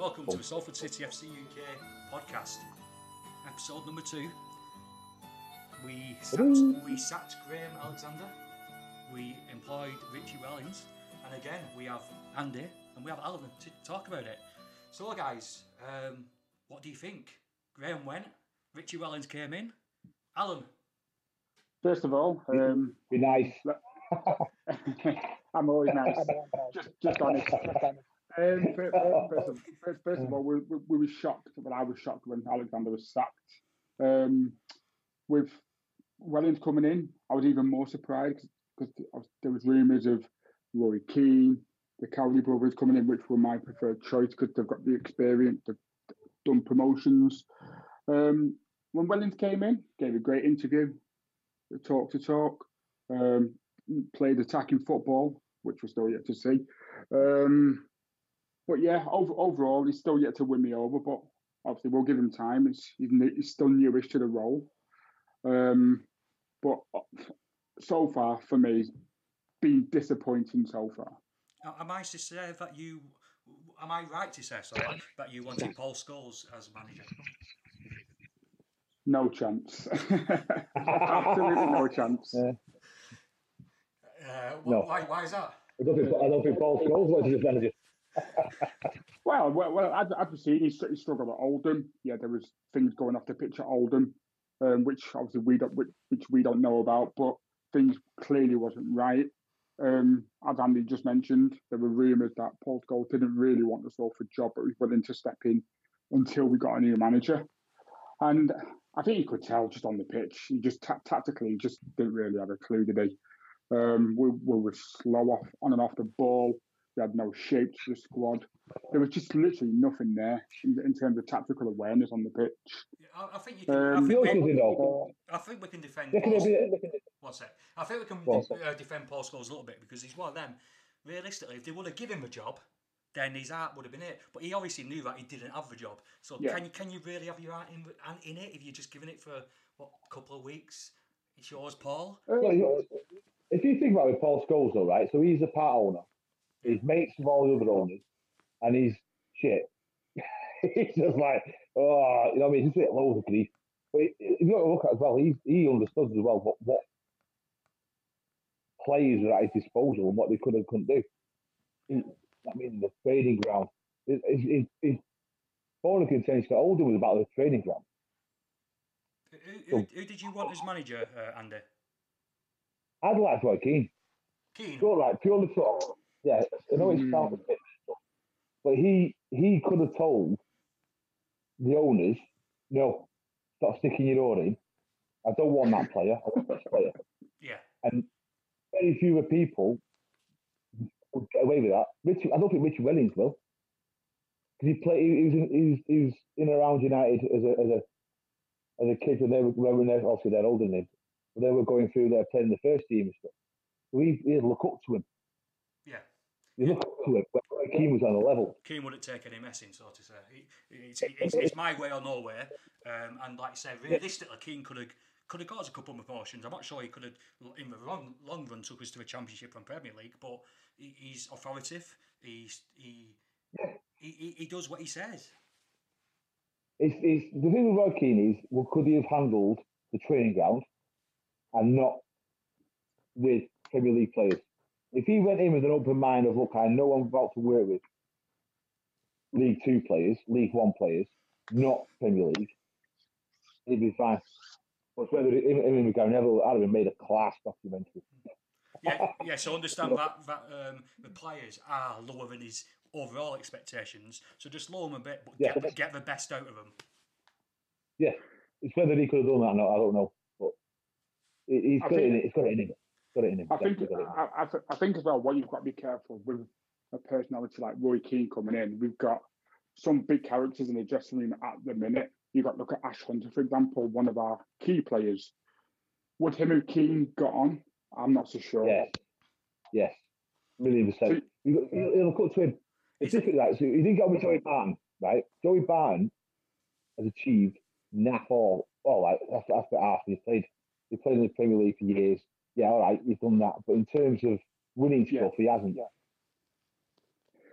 Welcome to the Salford City FC UK podcast, episode number two. We sacked, we sacked Graham Alexander, we employed Richie Wellings, and again we have Andy and we have Alan to talk about it. So, guys, um, what do you think? Graham went, Richie Wellings came in. Alan, First of all, um, Be nice. I'm always nice. Just, just honest. Um, fir- fir- first, of, first, first of all, we, we, we were shocked, but I was shocked when Alexander was sacked. Um, with Wellings coming in, I was even more surprised because there was rumours of Roy Keane, the Cowley brothers coming in, which were my preferred choice because they've got the experience, they've done promotions. Um, when Wellings came in, gave a great interview, talk to talk, um, played attacking football, which we're still yet to see. Um, but yeah, over, overall, he's still yet to win me over. But obviously, we'll give him time. It's he's, ne- he's still newish to the role. Um, but so far, for me, it's been disappointing so far. am I to say that you, am I right to say sorry, that you wanted Paul Scholes as manager? No chance. Absolutely no chance. Yeah. Uh, wh- No. why, why is that? I don't think, I don't think Paul Scholes was his manager. Well, well, well as, as we've seen, struggled at Oldham. Yeah, there was things going off the pitch at Oldham, um, which obviously we don't, which, which we don't know about, but things clearly wasn't right. Um, as Andy just mentioned, there were rumours that Paul Scholes didn't really want the Salford job, but was willing to step in until we got a new manager. And I think you could tell just on the pitch, he just ta- tactically just didn't really have a clue, did he? Um, we, we were slow off on and off the ball. We had no shape to the squad. There was just literally nothing there in, in terms of tactical awareness on the pitch. I, I think you can. I, Um, think You we, you I think we can defend. they can Paul, be- they can- one sec. I think we can de- uh, defend Paul Scholes a little bit because he's one of them. Realistically, if they would have given him a job, then his heart would have been it. But he obviously knew that he didn't have the job. So Yeah. can you can you really have your heart in, in it if you're just giving it for what couple of weeks? It's yours, Paul. Well, if you think about it, Paul Scholes, though, right? So he's a part owner. He's mates with all the other owners, and he's shit. he's just like, oh, you know what I mean? He's a bit loads of grief. But if you look at it as well, he, he understood as well what, what players were at his disposal and what they could and couldn't do. He- I mean, the training ground. His, his, his ball of contention Oldham was about the training ground. Who, who, who did you want as manager, uh, Andy? I'd like Roy Keane. Keane. Like purely yeah, I know it's Mm. sounds a bit, but he he could have told the owners, no, stop sticking your oar in. I don't want that player. I want this player. Yeah. And very few people would get away with that. Richie, I don't think Richie Wellings will. Because he played, he was, in, he was, he was in around United as a, as a, as a kid when they were, when they obviously they're older than him, but they were going through their playing the first team and stuff. So he, he'd look up to him. Yeah. You to him Keane was on a level. Keane wouldn't take any messing, so to say. He, it's, it's, it's my way or no way. Um, and like I said, realistically, Keane could have could have got us a couple of promotions. I'm not sure he could have, in the long, long run, took us to a Championship and Premier League. But he, he's authoritative. He's he, he, he he does what he says. It's, it's, the thing with Roy Keane is, well, could he have handled the training ground and not with Premier League players? If he went in with an open mind of, look, I know I'm about to work with League Two players, League One players, not Premier League, he'd be fine. But whether him, him and Gary Neville, I'd have made a class documentary. Yeah, yeah. So understand that that um, the players are lower than his overall expectations. So just lower them a bit, but Yeah. get, get the best out of them. Yeah, it's whether he could have done that or not, I don't know. But he's I got think, it. He's got it in him. Got it in. I think definitely got it in him. I, I, I think as well what you've got to be careful with a personality like Roy Keane coming in. We've got some big characters in the dressing room at the minute. You've got to look at Ash Hunter, for example, one of our key players. Would him and Keane got on? I'm not so sure. Yes. Yes. Million percent. You got, he'll, he'll look up to him. It's different, like, so he didn't go with Joey Barton, right? Joey Barton has achieved naff all, all right, that's, that's the half he's played. He played in the Premier League for years. Yeah, all right, he's done that. But in terms of winning Yeah. stuff, he hasn't. Yet.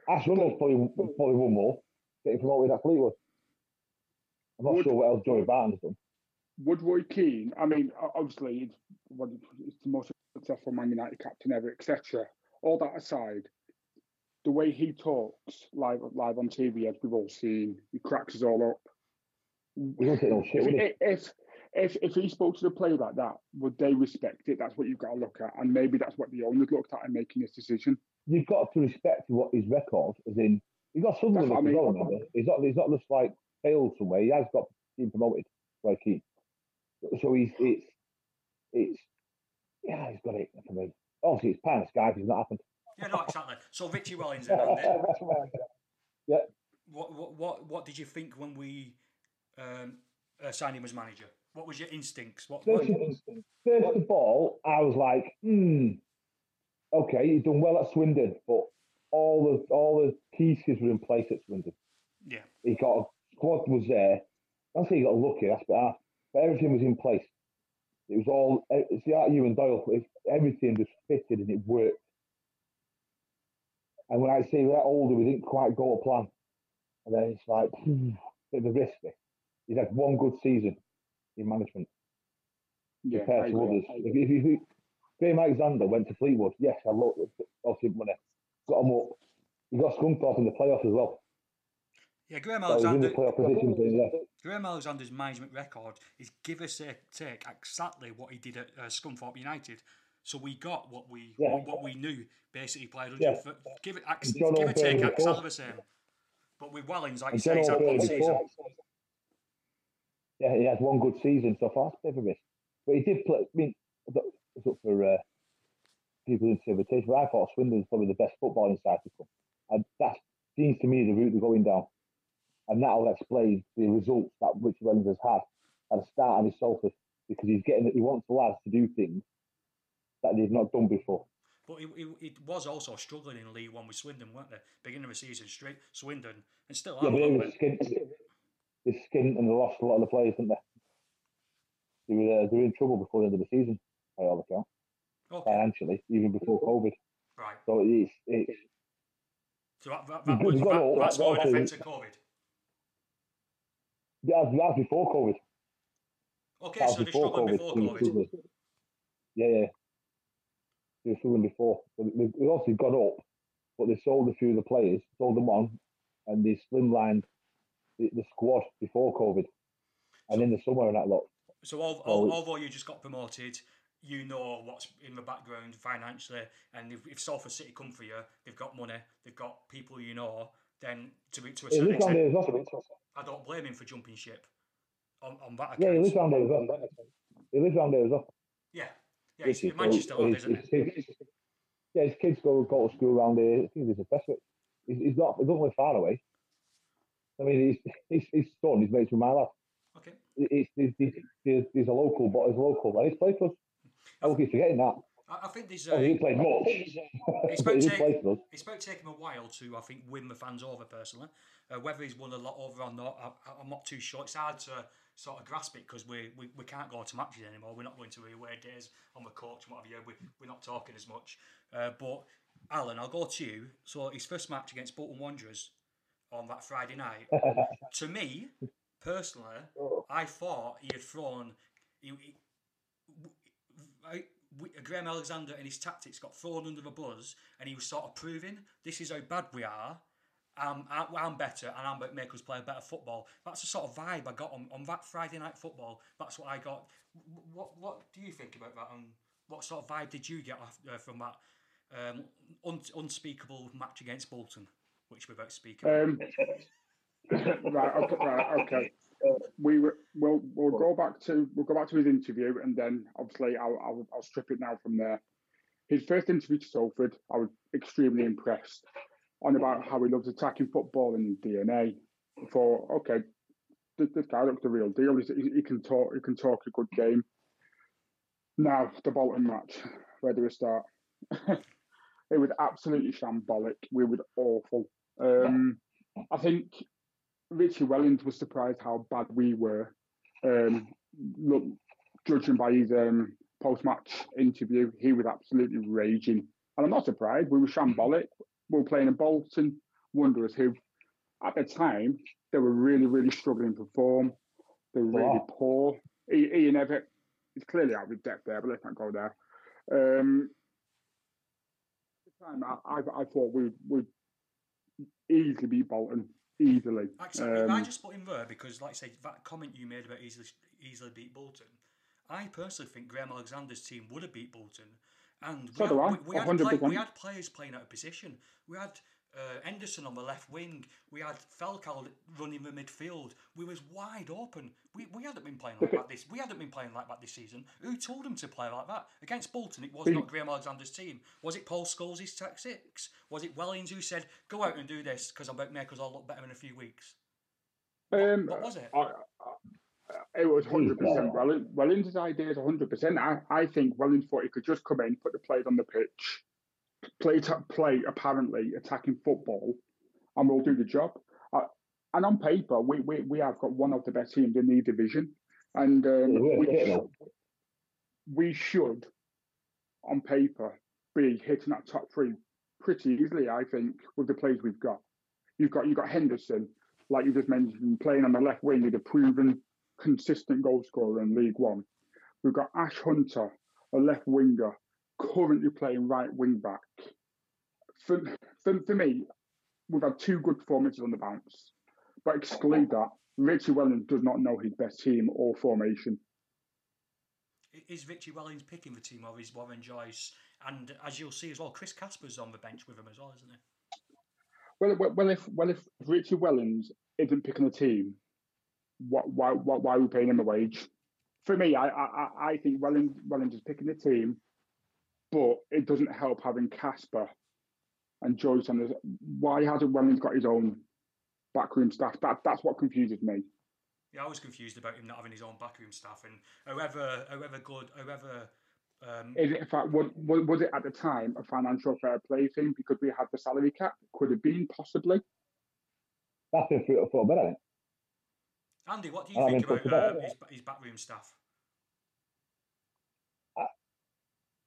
Ash Hunter's probably, probably won more. getting promoted at Fleetwood. I'm not Would- sure what else Joey Barton has done. Would Roy Keane? I mean, obviously, it's, it's the most successful Man United captain ever, etc. All that aside, the way he talks live live on TV, as we've all seen, he cracks us all up. He don't take no shit? If, if if if he spoke to the player like that, would they respect it? That's what you've got to look at, and maybe that's what the owners looked at in making this decision. You've got to respect what his record, as in, he's got some That's limits what I mean. remember? He's not, he's not just like failed somewhere. He has got been promoted, like he. So he's, it's, it's, yeah, he's got it for me. Obviously, it's pie in the sky if it's not happened. Yeah, no, exactly. So Richie Wellings, then, and yeah. what, what, what, what did you think when we um, uh, signed him as manager? What was your instincts? What, what First, first of all, I was like, hmm, okay, he's done well at Swindon, but all the all the pieces were in place at Swindon. yeah, He got a squad was there. I'll say he got lucky, that's but, but everything was in place. It was all it's like you and Doyle. Everything just fitted and it worked. And when I say we got older, we didn't quite go to plan. And then it's like hmm, bit of a risk. He's had one good season in management Yeah, compared to others. If, if, if, if Graham Alexander went to Fleetwood, yes, I looked obviously money, got him up. He got Scunthorpe in the playoffs as well. yeah. Graham So he was in Alexander, the playoff positions when he left. Graham Alexander's management record is give us a take exactly what he did at uh, Scunthorpe United. So we got what we Yeah. what, what we knew basically played. Yeah. For, give it ex- And John give or take O'Brien exactly the same. But with Wellings, like you say, John he's had one season. Yeah, he had one good season so far. It's a bit of a risk. But he did play. I mean, it's up for uh, people's interpretation. But I thought Swindon was probably the best footballing side to come. And that seems to me the route they're going down. And that'll explain the results that Rich Wellens has had at the start of his Salford because he's getting that he wants the lads to do things that they've not done before. But it, it, it was also struggling in League One with Swindon, weren't they? Beginning of the season, straight Swindon, and still Yeah, but aren't were they? skint, and they lost a lot of the players, didn't they? They were, uh, they were in trouble before the end of the season, by all accounts, Okay, financially, even before COVID. right. So it's, it's So that, that, that was that, all- that's more in also- defence of COVID. that's, that's before COVID. Okay, That so they before struggled COVID. before COVID. Yeah, yeah. They were struggling before. So they, they obviously got up, but they sold a few of the players, sold them on, and they slimlined the, the squad before COVID. And in the summer and that lot. So al- Oh. al- although you just got promoted, you know what's in the background financially, and if, if Salford City come for you, they've got money, they've got people you know. Then to be- to a certain extent. I don't blame him for jumping ship. On, on that Yeah, he account. lives down there as well. He lives down there as well. yeah, yeah. He's in Manchester, so his- isn't his yeah, his kids go go to school around there. I think there's a Prestwich. He's, he's not. He doesn't live far away. I mean, his his, his son, his mates from my lad. Okay. He's, it's, there's, there's a local, but he's local. And he's played for us. I will keep forgetting that. I, think there's Oh, he played much. It's but about, he take, played for us. it's about taking a while to, I think, win the fans over personally. Uh, whether he's won a lot over or not, I, I'm not too sure. It's hard to sort of grasp it because we, we, we can't go to matches anymore. We're not going to away days on the coach and what have you. We, we're not talking as much. Uh, but, Alan, I'll go to you. So, his first match against Bolton Wanderers on that Friday night, to me, personally, I thought he had thrown. He, he, I, we, Graham Alexander and his tactics got thrown under the bus, and he was sort of proving this is how bad we are. Um, I, I'm better, and I'm make us play better football. That's the sort of vibe I got on, on that Friday night football. That's what I got. What What do you think about that? And what sort of vibe did you get off, uh, from that um, un, unspeakable match against Bolton, which about to speak about? Um, right, okay, right, okay. We were, we'll we'll go back to we'll go back to his interview, and then obviously I'll I'll, I'll strip it now from there. His first interview to Salford, I was extremely impressed on about how he loves attacking football and DNA. For okay, this, this guy looks the real deal. He, he can talk. He can talk a good game. Now the Bolton match. Where do we start? it was absolutely shambolic. We were awful. Um, I think Richie Wellings was surprised how bad we were. Um, look, judging by his um, post-match interview, he was absolutely raging, and I'm not surprised. We were shambolic. We were playing a Bolton, Wanderers, who at the time they were really, really struggling to perform. They were really Wow. poor. Ian Evatt is clearly out of depth there, but let's not go there. Um, at the time, I, I, I thought we would easily beat Bolton. Easily. Actually, I Um, just put in there because, like I say, that comment you made about easily easily beat Bolton. I personally think Graham Alexander's team would have beat Bolton, and So we, had, we, we, had play, we had players playing out of position. We had uh, Henderson on the left wing. We had Falcao running the midfield. We was wide open. We, we hadn't been playing like that this. We hadn't been playing like that this season. Who told them to play like that against Bolton? It was not Graham Alexander's team. Was it Paul Scholes' tactics? Was it Wellings who said, "Go out and do this because I'm about to make us all look better in a few weeks"? Um, what was it? I, I, it was hundred percent Wellings. Wellings' idea is hundred percent. I, I think Wellings thought he could just come in, put the players on the pitch, play play apparently attacking football, and we'll do the job. Uh, and on paper, we, we we have got one of the best teams in the division, and um, Yeah, we, fit, sh- though. we should, on paper, be hitting that top three pretty easily. I think with the players we've got. You've got you've got Henderson, like you just mentioned, playing on the left wing with a proven consistent goal scorer in League One. We've got Ash Hunter, a left winger, currently playing right wing back. For, for, for me, we've had two good performances on the bounce. But exclude that, Richie Wellens does not know his best team or formation. Is Richie Wellings picking the team or is Warren Joyce? And as you'll see as well, Chris Casper's on the bench with him as well, isn't he? Well, well, if well if Richie Wellens isn't picking a team, what why why, why are we paying him a wage? For me, I I, I- I think Wellens Wellens is picking the team, but it doesn't help having Casper and Joyce on the. Why hasn't Wellens got his own backroom staff? That that's what confuses me. Yeah, I was confused about him not having his own backroom staff and however however good however um, Is it in fact was, was was it at the time a financial fair play thing because we had the salary cap? Could have been possibly. That's been three or four better. Andy, what do you I think about uh, his, his backroom staff?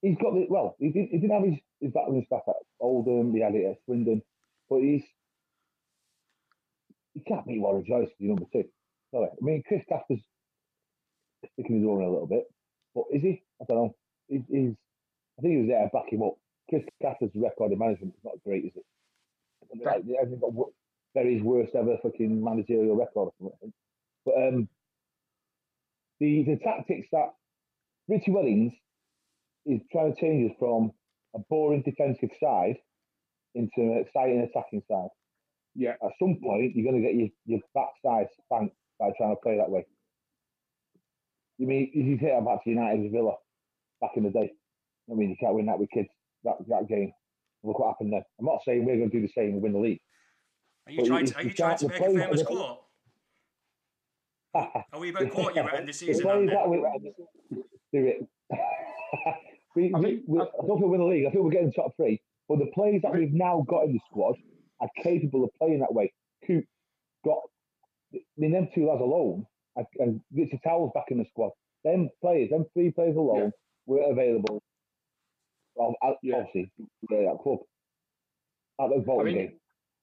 He's got the well. He didn't. He didn't have his his backroom staff at Oldham. He had it at Swindon, but he's he can't beat Warren Joyce. He's number two. Sorry. I mean, Chris Casper's sticking his own a little bit, but is he? I don't know. He's, he's I think he was there to back him up. Chris Casper's record in management is not great, is it? He hasn't got worst ever fucking managerial record. But um, the the tactics that Richie Wellings is trying to change us from a boring defensive side into an exciting attacking side. Yeah. At some point, you're going to get your, your backside spanked by trying to play that way. You mean if you take that back to United with Villa back in the day? I mean, you can't win that with kids. That that game. Look what happened then. I'm not saying we're going to do the same and win the league. Are you Well, trying to are you you trying can't- to make a players- famous the- quote? Are we about quoting you at the end of the The season, players Andy? that we do it. We, I we, think- we, I don't think we'll win the league. I think we're getting top three. But the players that we've now got in the squad are capable of playing that way. Coop got, I mean, them two lads alone, and, Richard Towell's back in the squad. Them players, them three players alone, Yeah. were available. Well, uh, Yeah. obviously, yeah, club. At the I think game.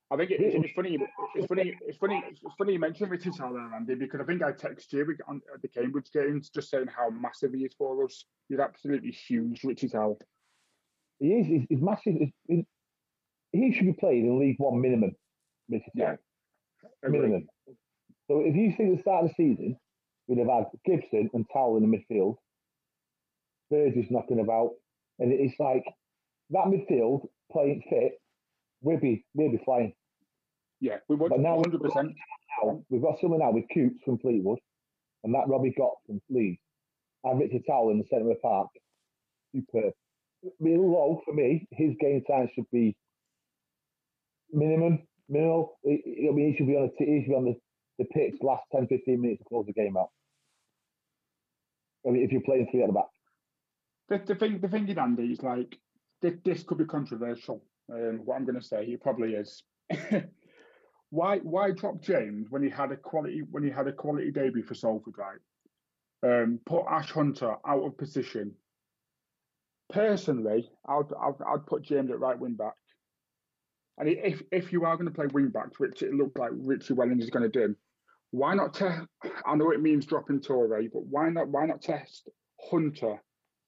I think it, it's, funny. It's funny. It's funny. It's funny you mentioned Richard Towell there, Andy, because I think I texted you on at the Cambridge games just saying how massive he is for us. He's absolutely huge, Towell. He is. He's, he's massive. He's, he, he should be played in League One minimum. Yeah. Minimum. So if you think the start of the season, we'd have had Gibson and Towell in the midfield, Burgess knocking about, and it's like that midfield playing fit, we'd be we'd be flying. Yeah, we would. But now- 100. percent Now we've got someone now with Coots from Fleetwood, and that Robbie got from Leeds, and Richard Towell in the centre of the park. Superb. I mean, low for me, his game time should be minimum, minimal. I mean, he should be on the he should be on the, the pitch last 10, 15 minutes to close the game out. I mean, if you're playing three at the back. The, the thing, the thing Andy, is like this, this could be controversial. Um, what I'm going to say, it probably is. why, why drop James when he had a quality when he had a quality debut for Salford, right? Um, put Ash Hunter out of position. Personally, I'd, I'd, I'd put James at right wing back. And if if you are going to play wing backs, which it looked like Richie Wellens is going to do, why not test? I know it means dropping Touray, but why not? Why not test Hunter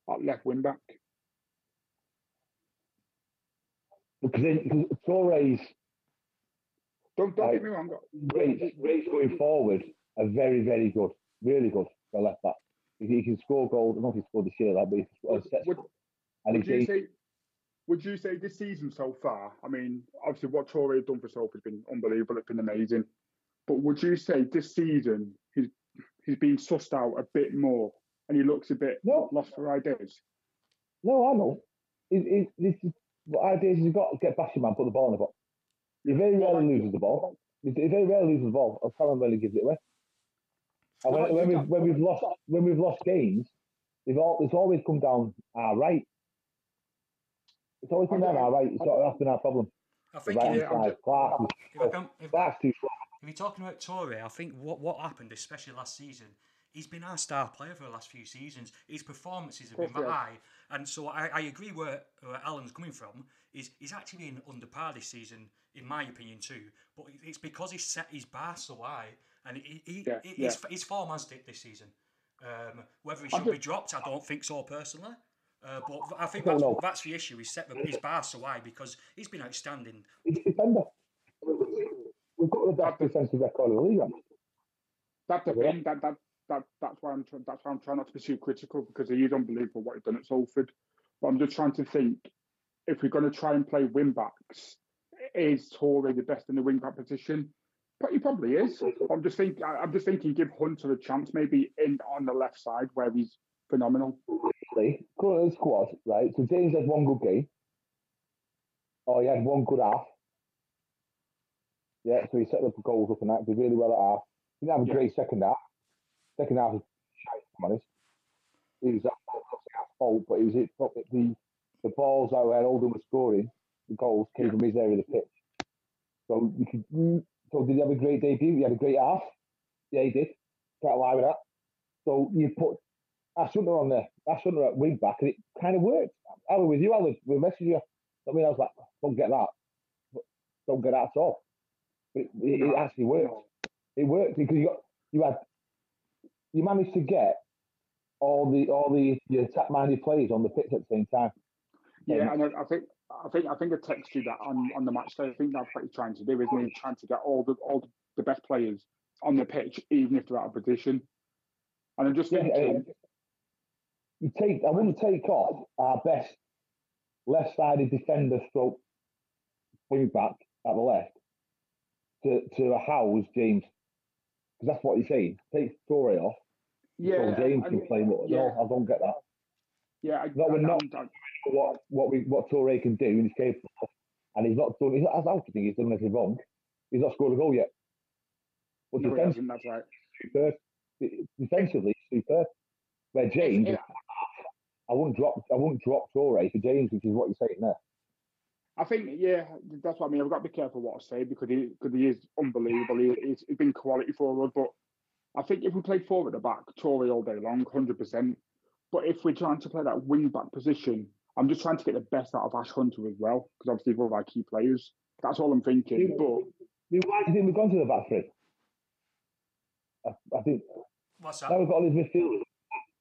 at left wing back? Because, because Touray's Don't don't Right. get me wrong. rates, rates going forward are very, very good. Really good for left back. He, he can score goals. I don't know if he scored this year, like, but he Would, would, and would you say? Would you say this season so far? I mean, obviously, what Touray has done for Soap has been unbelievable. It's been amazing. But would you say this season he's he's been sussed out a bit more, and he looks a bit No. lost for ideas? No, I know. It, it, this is what ideas he's got. To get bashing man, put the ball in the box. He very rarely loses the ball. He he very rarely loses the ball. I can't when he gives it away. And when, when we've when we've lost when we've lost games, they've all it's always come down our right. It's always come down our right. It's not that's been our problem. I think right yeah, side, Clark, if, if, Clark's too slow. If you're talking about Touray, I think what, what happened, especially last season, he's been our star player for the last few seasons. His performances have been course he high, and so I, I agree where, where Alan's coming from. Is he's actually been under par this season, in my opinion too. But it's because he's set his bar so high, and he, he, Yeah, he- yeah. his, his form has dipped this season. Um, whether he should ju- be dropped, I don't think so personally. Uh, but I think don't that's, know. that's the issue. He's set the, his bar so high because he's been outstanding. He's a defender. We've got the best defensive record in the league. haven't? That's the Yeah. thing. That that that that's why I'm tr- that's why I'm trying not to be too critical because he is unbelievable what he's done at Salford. But I'm just trying to think if we're going to try and play wing backs, is Touray the best in the wing back position? But he probably is. I'm just think I- I'm just thinking give Hunter a chance maybe in on the left side where he's phenomenal. Actually, current squad, right? So James had one good game. Oh, he had one good half. Yeah, so he set up the goals up and that, did really well at half. He didn't have a Yeah. great second half. Second half was shite, I'm honest. He was at fault, but it was it, but the the balls that where Oldham was scoring, the goals came from his area of the pitch. So you could, so did he have a great debut? He had a great half. Yeah, he did. Can't lie with that. So you put Ash Hunter on there, Ash Hunter at wing back, and it kind of worked. I was with you, Alan. We messaged you. I mean, I was like, don't get that. Don't get that at all. But it, it, it actually worked. It worked because you got you had you managed to get all the all the your attack minded players on the pitch at the same time. Yeah, and I, I think I think I think I texted you that on, on the match day. I think that's what he's trying to do, isn't he? Trying to get all the all the best players on the pitch, even if they're out of position. And I'm just Yeah, uh, you take I wouldn't take off our best left sided defender stroke wing back at the left to to house James. Because that's what you're saying. Take Touray off. yeah, so James can play more. yeah. No, I don't get that. yeah, I, No, we're and not. I'm- What what we what Touray can do and he's capable of. And he's not done he's not, I think he's done anything wrong. He's not scored a goal yet. But no, defensively, that's right. superb. Defensively, superb. Where James, Yeah. I wouldn't drop, I wouldn't drop Touray for James, which is what you're saying there. I think, yeah, that's what I mean. I've got to be careful what I say because he because he is unbelievable. He, he's, he's been quality forward, but I think if we play forward at the back, Touray all day long, hundred percent. But if we're trying to play that wing back position, I'm just trying to get the best out of Ash Hunter as well because obviously he's one of our key players. That's all I'm thinking. But I why do you think we've gone to the back three? I, I think What's that? now we've got all these midfielders,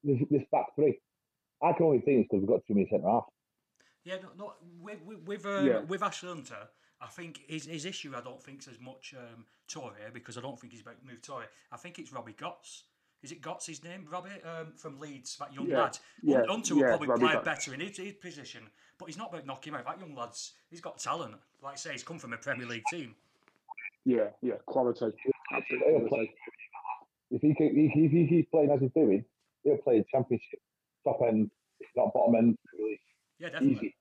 this, this back three. I can only think it's because we've got too many centre half. Yeah, no, no with with with, um, Yeah. with Ashley Hunter, I think his, his issue I don't think is as much um, Touray because I don't think he's about to move Touray. I think it's Robbie Gotts. Is it Gotts his name, Robbie, um, from Leeds, that young Yeah, lad? yeah, Hunter will probably Robbie play Gotts. better in his, his position, but he's not about knocking him out. That young lad's he's got talent. Like I say, he's come from a Premier League team. yeah, yeah, quality, absolute He'll quality. If he, keep- if he, if he keeps playing as he's doing, he'll play Championship, top end, not bottom end, really Yeah, definitely. easy,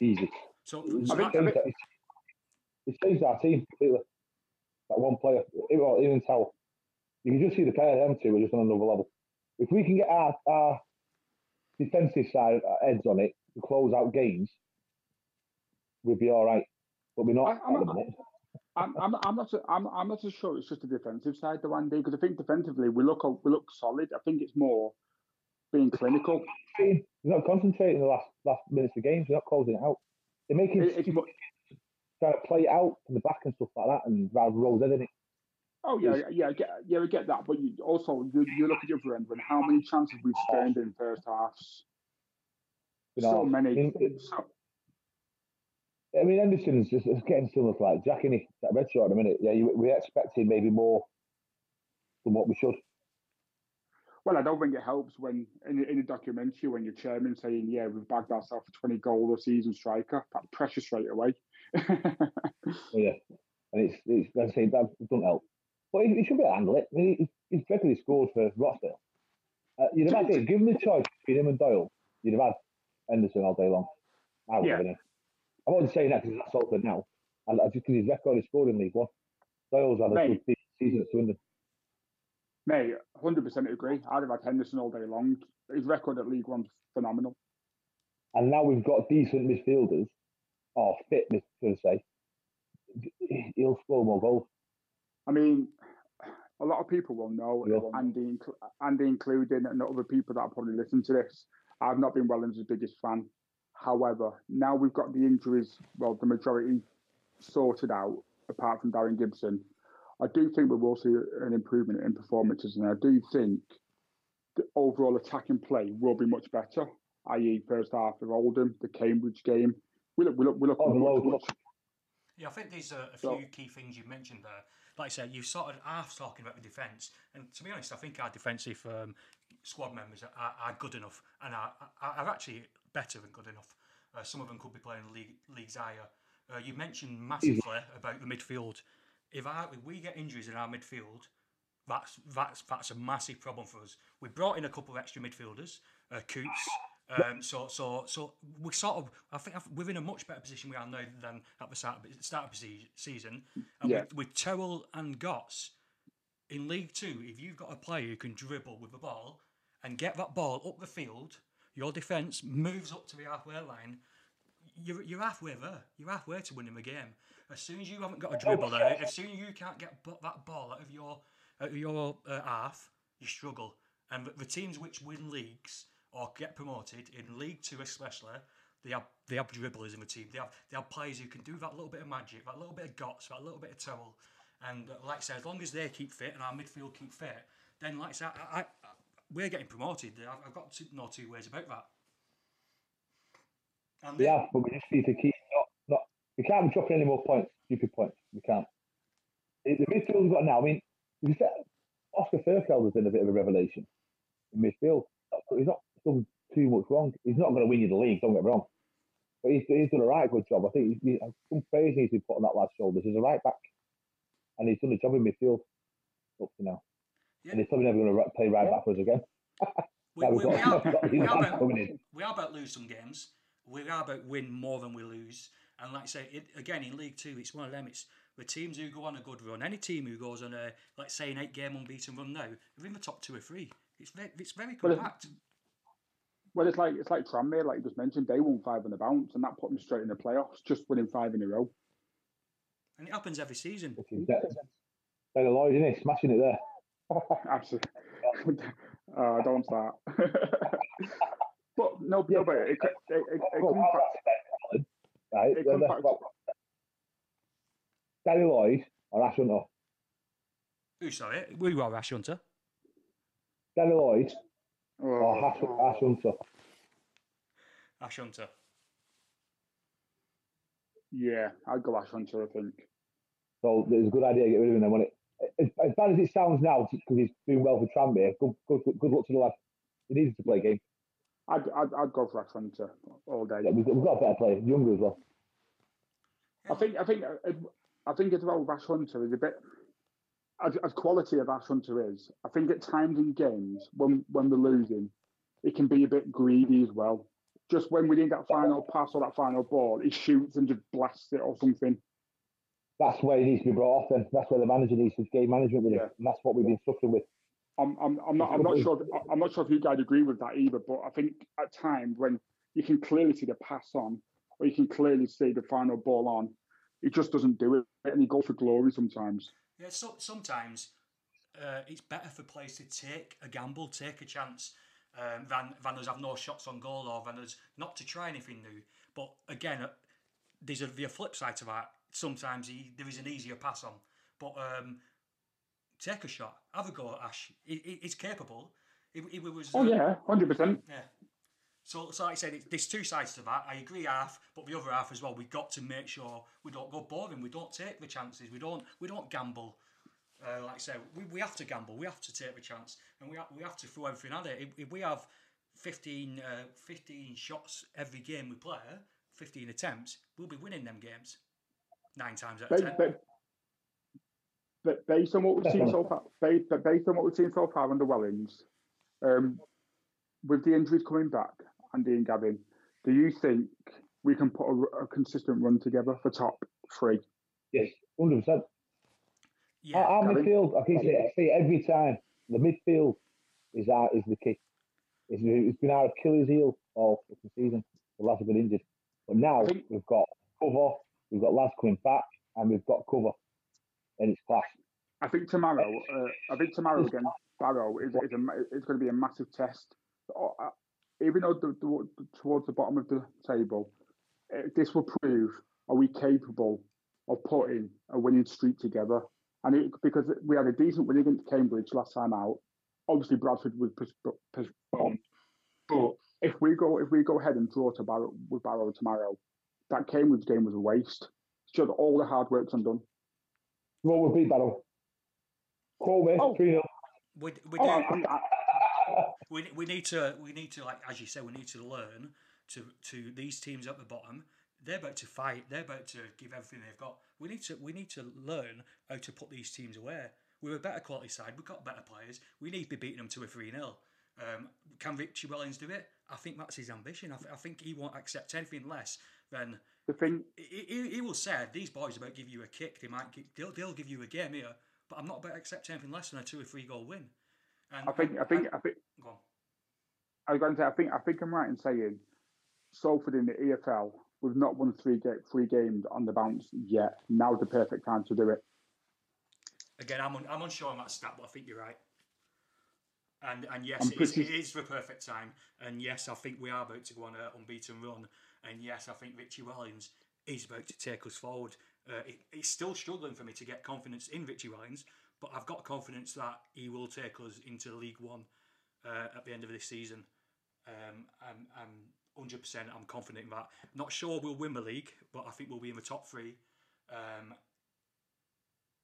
easy. So, He's so I think- that, changed, he's- he's our team completely. That one player, even Towell. You can just see the pair of them two are just on another level. If we can get our, our defensive side our heads on it to close out games, we'll be all right. But we're not I- I'm- the. I'm, I'm, I'm not. so- I'm, I'm not so sure it's just the defensive side, the one day, because I think defensively we look we look solid. I think it's more being clinical. We're not concentrating the last last minutes of games. We're not closing it out. They're making It- it's trying to play it out from the back and stuff like that, and rather rolls in it. Oh yeah, yeah, I get, yeah, I get that. But you, also, you, you look at the other end when how many chances we've spurned in first halves. You know, so many. I mean, So, I mean, Henderson's just it's getting similar to like Jack in that red shirt in a minute. Yeah, you, we're expecting maybe more than what we should. Well, I don't think it helps when in, in a documentary when your chairman saying, "Yeah, we've bagged ourselves a twenty goal a season striker." That pressure straight away. Yeah, and it's it's let's say that doesn't help. But he, he should be able to handle it. I mean, he, he's regularly scored for Rochdale. Uh, you'd have had it, give him the choice between him and Doyle. You'd have had Henderson all day long. I would Yeah. have. I wasn't saying that because that's Salford now. I, I just because his record is scored in League One. Doyle's had a Mate. good season at Swindon. Mate, hundred percent agree. I'd have had Henderson all day long. His record at League One's phenomenal. And now we've got decent midfielders, or fit, mid- should I say. He'll score more goals. I mean, a lot of people will know, Yeah. Andy, Andy included, and other people that probably listen to this. I've not been Wellens' biggest fan. However, now we've got the injuries, well, the majority sorted out, apart from Darren Gibson. I do think we will see an improvement in performances, and I do think the overall attacking play will be much better. I.e., first half of Oldham, the Cambridge game. We look, we look, we look Oh, much, low- much, Yeah, I think there's a, a So- few key things you've mentioned there. Like I said, you sort of half talking about the defence, and to be honest, I think our defensive um, squad members are, are, are good enough, and are, are, are actually better than good enough. Uh, some of them could be playing league, leagues higher. Uh, you mentioned massively about the midfield. If, our, if we get injuries in our midfield, that's that's that's a massive problem for us. We brought in a couple of extra midfielders, uh, Coots. Um, so so so we're sort of I think we're in a much better position we are now than at the start of, the start of the season. And Yeah. with, with Terrell and Gotts in League Two, if you've got a player who can dribble with the ball and get that ball up the field, your defence moves up to the halfway line. You're, you're halfway there. You're halfway to winning the game. As soon as you haven't got a dribble there, as soon as you can't get that ball out of your out of your uh, half, you struggle. And the, the teams which win leagues or get promoted in League Two, especially, they have they have dribblers in the team. They have they have players who can do that little bit of magic, that little bit of guts, that little bit of Terrell. And uh, like I said, as long as they keep fit and our midfield keep fit, then like I said, I, I, I, we're getting promoted. I've, I've got two, no two ways about that. And Yeah, but we just need to keep. We can't be dropping any more points, stupid points. We can't. The the midfield we've got now. I mean, fair, Oscar Threlkeld has been a bit of a revelation in midfield. He's not done too much wrong. He's not going to win you the league. Don't get me wrong, but he's, he's done a right good job. I think he's, he, some praise needs to be put on that lad's shoulders. He's a right back, and he's done a job in midfield up to now. Yeah. And he's probably never going to play right back for us again. we, Now we, we've we, got- are, we, are about, we are about lose some games. We are about win more than we lose. And like I say, it, again in League Two, it's one of them. It's the teams who go on a good run. Any team who goes on a let's say an eight-game unbeaten run now, they're in the top two or three. It's very, it's very Well, compact. Well, it's like it's like Tranmere, like you just mentioned. They won five on the bounce, and that put them straight in the playoffs, just winning five in a row. and it happens every season. They're better. Taylor Lloyd, isn't he? Smashing it there. Absolutely. uh, don't want start. but no, no, but it, it, it, it, it comes back. Oh, that's Right, It then comes that's back what- Gary Lloyd or Ash Hunter. Who sorry? We were Ash Hunter. Gary Lloyd or Oh, Ash, Ash Hunter. Ash Hunter. yeah, I'd go Ash Hunter, I think. So it's a good idea to get rid of him then, when it as, as bad as it sounds now, because he's doing well for Tranmere, good, good, good luck to the lad. He needs to play a game. I'd, I'd, I'd go for Ash Hunter all day. Yeah, we've, got, we've got a better player, younger as well. I think I think uh, I think as well with Ash Hunter is a bit as, as quality of Ash Hunter is. I think at times in games when when we're losing, it can be a bit greedy as well. Just when we need that final pass or that final ball, he shoots and just blasts it or something. That's where he needs to be brought off. Then that's where the manager needs to game management with him, Yeah. and that's what we've been suffering with. I'm, I'm, I'm not I'm not sure I'm not sure if you guys agree with that either, but I think at times when you can clearly see the pass on or you can clearly see the final ball on, he just doesn't do it and he goes for glory sometimes. Yeah, so, sometimes uh, it's better for players to take a gamble, take a chance, um, than than us have no shots on goal or than us not to try anything new. But again, uh, there's a the flip side to that. sometimes he, there is an easier pass on. But um, take a shot, have a go at Ash. He, he- he's capable. He, he was. Oh uh, yeah, hundred percent. yeah. So, so like I said, it, there's two sides to that. I agree half, but the other half as well. We've got to make sure we don't go boring. We don't take the chances. We don't. We don't gamble. Uh, like I said, we, we have to gamble. We have to take the chance, and we have, we have to throw everything at it. If, if we have 15, uh, 15 shots every game we play, 15 attempts, we'll be winning them games nine times out of ten. ba- ba- based on what we've seen so far, ba- ba- based on what we've seen so far under Wellings, um, with the injuries coming back, Andy and Gavin, do you think we can put a, a consistent run together for top three? Yes, hundred percent. Yeah, Our, our midfield, I can say, I say it every time. The midfield is our is the key. It's, it's been our Achilles heel all fucking season. The lads have been injured, but now think- we've got cover. We've got lads coming back, and we've got cover, and it's class. I think tomorrow, uh, I think tomorrow against Barrow is, is a, going to be a massive test. Uh, even though the, the, towards the bottom of the table, uh, this will prove are we capable of putting a winning streak together. And it, because we had a decent win against Cambridge last time out, obviously Bradford was pos- postponed. But if we go if we go ahead and draw to Barrow with Barrow tomorrow, that Cambridge game was a waste. Showed all the hard work's undone. What would be battle? Call me Oh. three 0 we, we Oh, do. I'm- we, we need to we need to like as you say, we need to learn to to these teams at the bottom they're about to fight they're about to give everything they've got we need to we need to learn how to put these teams away we're a better quality side we've got better players we need to be beating them to a 3-0 um, can Richie Wellings do it I think that's his ambition I, th- I think he won't accept anything less than the thing he, he, he will say these boys about give you a kick they might gi- they'll, they'll give you a game here but I'm not about to accept anything less than a 2 or 3 goal win and I think I think I think go on. I was going to say I think I think I'm right in saying Salford in the EFL we've not won three ga- three games on the bounce yet. Now's the perfect time to do it. Again, I'm, un, I'm unsure on that stat, but I think you're right. And and yes, it is, it is the perfect time. And yes, I think we are about to go on an unbeaten run. And yes, I think Richie Wellings is about to take us forward. Uh, it, it's still struggling for me to get confidence in Richie Wellings, but I've got confidence that he will take us into League One uh, at the end of this season. Um, I'm, I'm 100% I'm confident in that. Not sure we'll win the league, but I think we'll be in the top three. Um,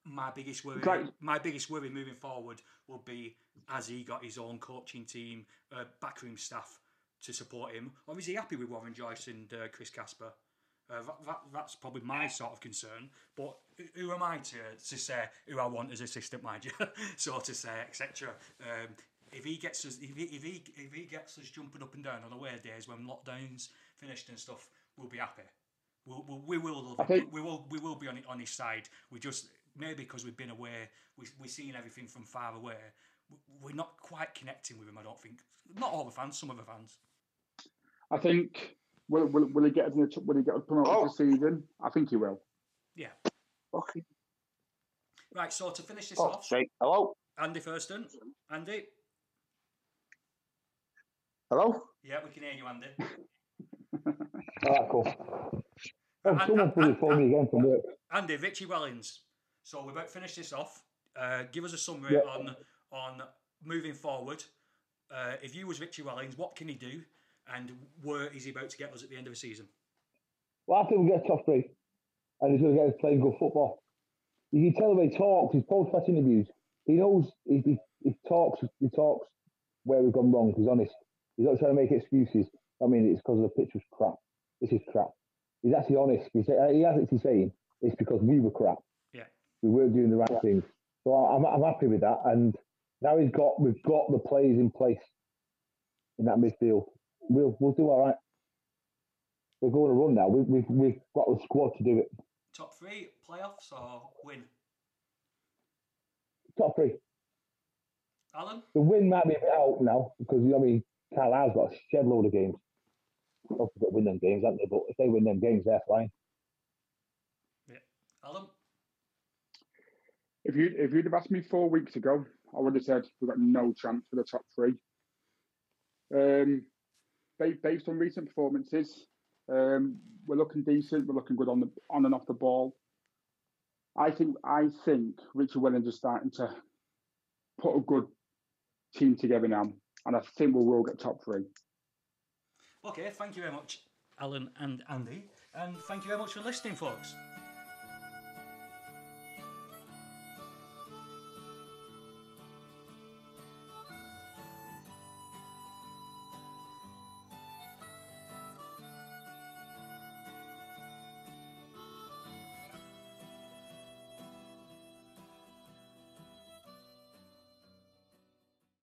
my biggest worry, Great. my biggest worry moving forward will be as he got his own coaching team, uh, backroom staff to support him, or is he happy with Warren Joyce and uh, Chris Casper? Uh, that, that, that's probably my sort of concern. But who- am I to, to say who I want as assistant manager, so to say, etc. Um, if he gets us, if he, if he if he gets us jumping up and down on away days when lockdowns finished and stuff, we'll be happy. We'll, we'll, we will think- we will we will be on on his side. We just maybe because we've been away, we we're seeing everything from far away. We're not quite connecting with him. I don't think. Not all the fans. Some of the fans. I think will will, will he get us in the, t- will he get us promoted Oh. this season? I think he will. Yeah. Okay. Right. So to finish this Oh, off, right. Hello? Andy Thurston. Andy. Hello? Yeah, we can hear you, Andy. All right, cool. Oh, And- someone and- please and- phone me again from work. Andy, Richie Wellings. So we're about to finish this off. Uh, give us a summary Yeah. on on moving forward. Uh, if you was Richie Wellings, what can he do, and where is he about to get us at the end of the season? Well, I think we get a top three, and he's going to get us playing good football. You can tell the way he talks, his post-match interviews. He knows he, he, he talks. He talks where we've gone wrong. He's honest. He's not trying to make excuses. I mean, it's because the pitch was crap. This is crap. He's actually honest. He, say, he has actually saying it's because we were crap. Yeah. We weren't doing the right things. So I'm, I'm happy with that. And now he's got we've got the players in place in that midfield. We'll we'll do all right. We're going to run now. We, we've we've got the squad to do it. Top three playoffs or win? Top three. Alan. The win might be a bit out now because you I mean Carl has got a shed load of games. Obviously, got to win them games, haven't they? But if they win them games, they're fine. Yeah. Alan. If you if you'd have asked me four weeks ago, I would have said we've got no chance for the top three. Um, ba- based on recent performances, um, we're looking decent. We're looking good on the on and off the ball. I think I think Richard Wellens is starting to put a good team together now, and I think we will get top three. Okay, thank you very much, Alan and Andy, and thank you very much for listening, folks.